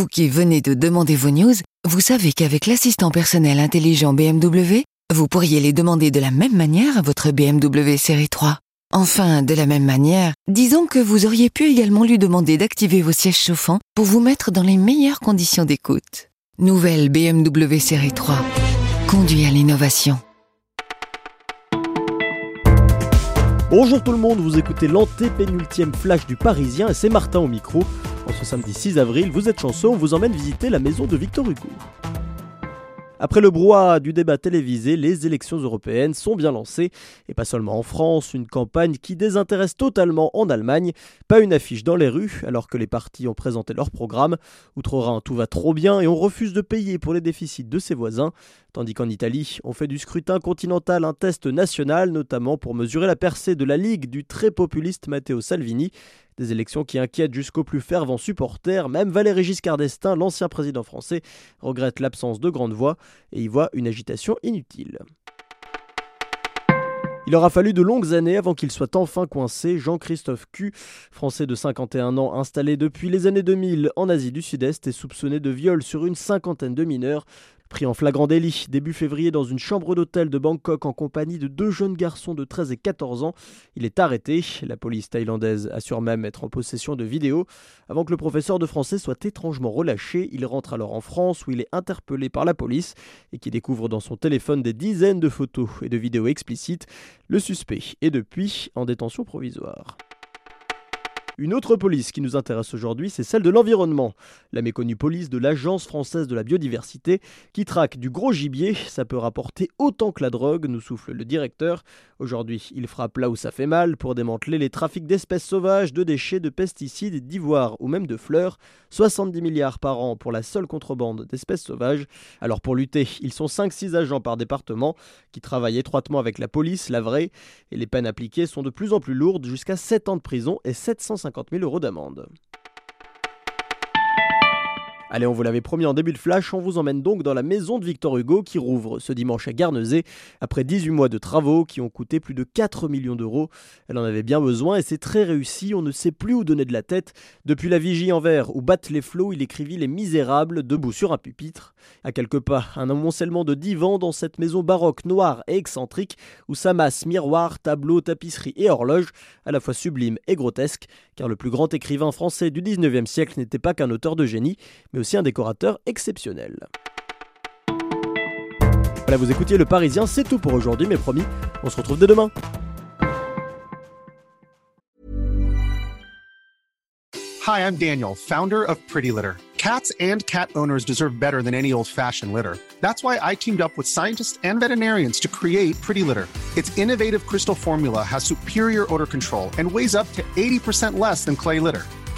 Vous qui venez de demander vos news, vous savez qu'avec l'assistant personnel intelligent BMW, vous pourriez les demander de la même manière à votre BMW série 3. Enfin, de la même manière, disons que vous auriez pu également lui demander d'activer vos sièges chauffants pour vous mettre dans les meilleures conditions d'écoute. Nouvelle BMW série 3. Conduit à l'innovation. Bonjour tout le monde, vous écoutez l'antépénultième flash du Parisien et c'est Martin au micro. En ce samedi 6 avril, vous êtes chanceux, on vous emmène visiter la maison de Victor Hugo. Après le brouhaha du débat télévisé, les élections européennes sont bien lancées, et pas seulement en France, une campagne qui désintéresse totalement en Allemagne, pas une affiche dans les rues alors que les partis ont présenté leur programme, outre-Rhin tout va trop bien et on refuse de payer pour les déficits de ses voisins, tandis qu'en Italie, on fait du scrutin continental un test national, notamment pour mesurer la percée de la Ligue du très populiste Matteo Salvini, des élections qui inquiètent jusqu'aux plus fervents supporters. Même Valéry Giscard d'Estaing, l'ancien président français, regrette l'absence de grandes voix et y voit une agitation inutile. Il aura fallu de longues années avant qu'il soit enfin coincé. Jean-Christophe Q, français de 51 ans, installé depuis les années 2000 en Asie du Sud-Est et soupçonné de viol sur une cinquantaine de mineurs, Pris en flagrant délit début février dans une chambre d'hôtel de Bangkok en compagnie de deux jeunes garçons de 13 et 14 ans, il est arrêté. La police thaïlandaise assure même être en possession de vidéos. Avant que le professeur de français soit étrangement relâché, il rentre alors en France où il est interpellé par la police et qui découvre dans son téléphone des dizaines de photos et de vidéos explicites. Le suspect est depuis en détention provisoire. Une autre police qui nous intéresse aujourd'hui, c'est celle de l'environnement. La méconnue police de l'Agence française de la biodiversité qui traque du gros gibier. Ça peut rapporter autant que la drogue, nous souffle le directeur. Aujourd'hui, il frappe là où ça fait mal pour démanteler les trafics d'espèces sauvages, de déchets, de pesticides, d'ivoire ou même de fleurs. 70 milliards par an pour la seule contrebande d'espèces sauvages. Alors pour lutter, ils sont 5-6 agents par département qui travaillent étroitement avec la police, la vraie, et les peines appliquées sont de plus en plus lourdes, jusqu'à 7 ans de prison et 750 50 000 euros d'amende. Allez, on vous l'avait promis en début de flash, on vous emmène donc dans la maison de Victor Hugo qui rouvre ce dimanche à Guernesey après 18 mois de travaux qui ont coûté plus de 4 millions d'euros. Elle en avait bien besoin et c'est très réussi, on ne sait plus où donner de la tête. Depuis la vigie en verre où battent les flots, il écrivit Les Misérables debout sur un pupitre. À quelques pas, un amoncellement de divans dans cette maison baroque noire et excentrique où s'amassent miroirs, tableaux, tapisseries et horloges, à la fois sublimes et grotesques, car le plus grand écrivain français du 19e siècle n'était pas qu'un auteur de génie, aussi un décorateur exceptionnel. Voilà, vous écoutiez Le Parisien, c'est tout pour aujourd'hui, mais promis, on se retrouve dès demain. Hi, I'm Daniel, founder of Pretty Litter. Cats and cat owners deserve better than any old-fashioned litter. That's why I teamed up with scientists and veterinarians to create Pretty Litter. Its innovative crystal formula has superior odor control and weighs up to 80% less than clay litter.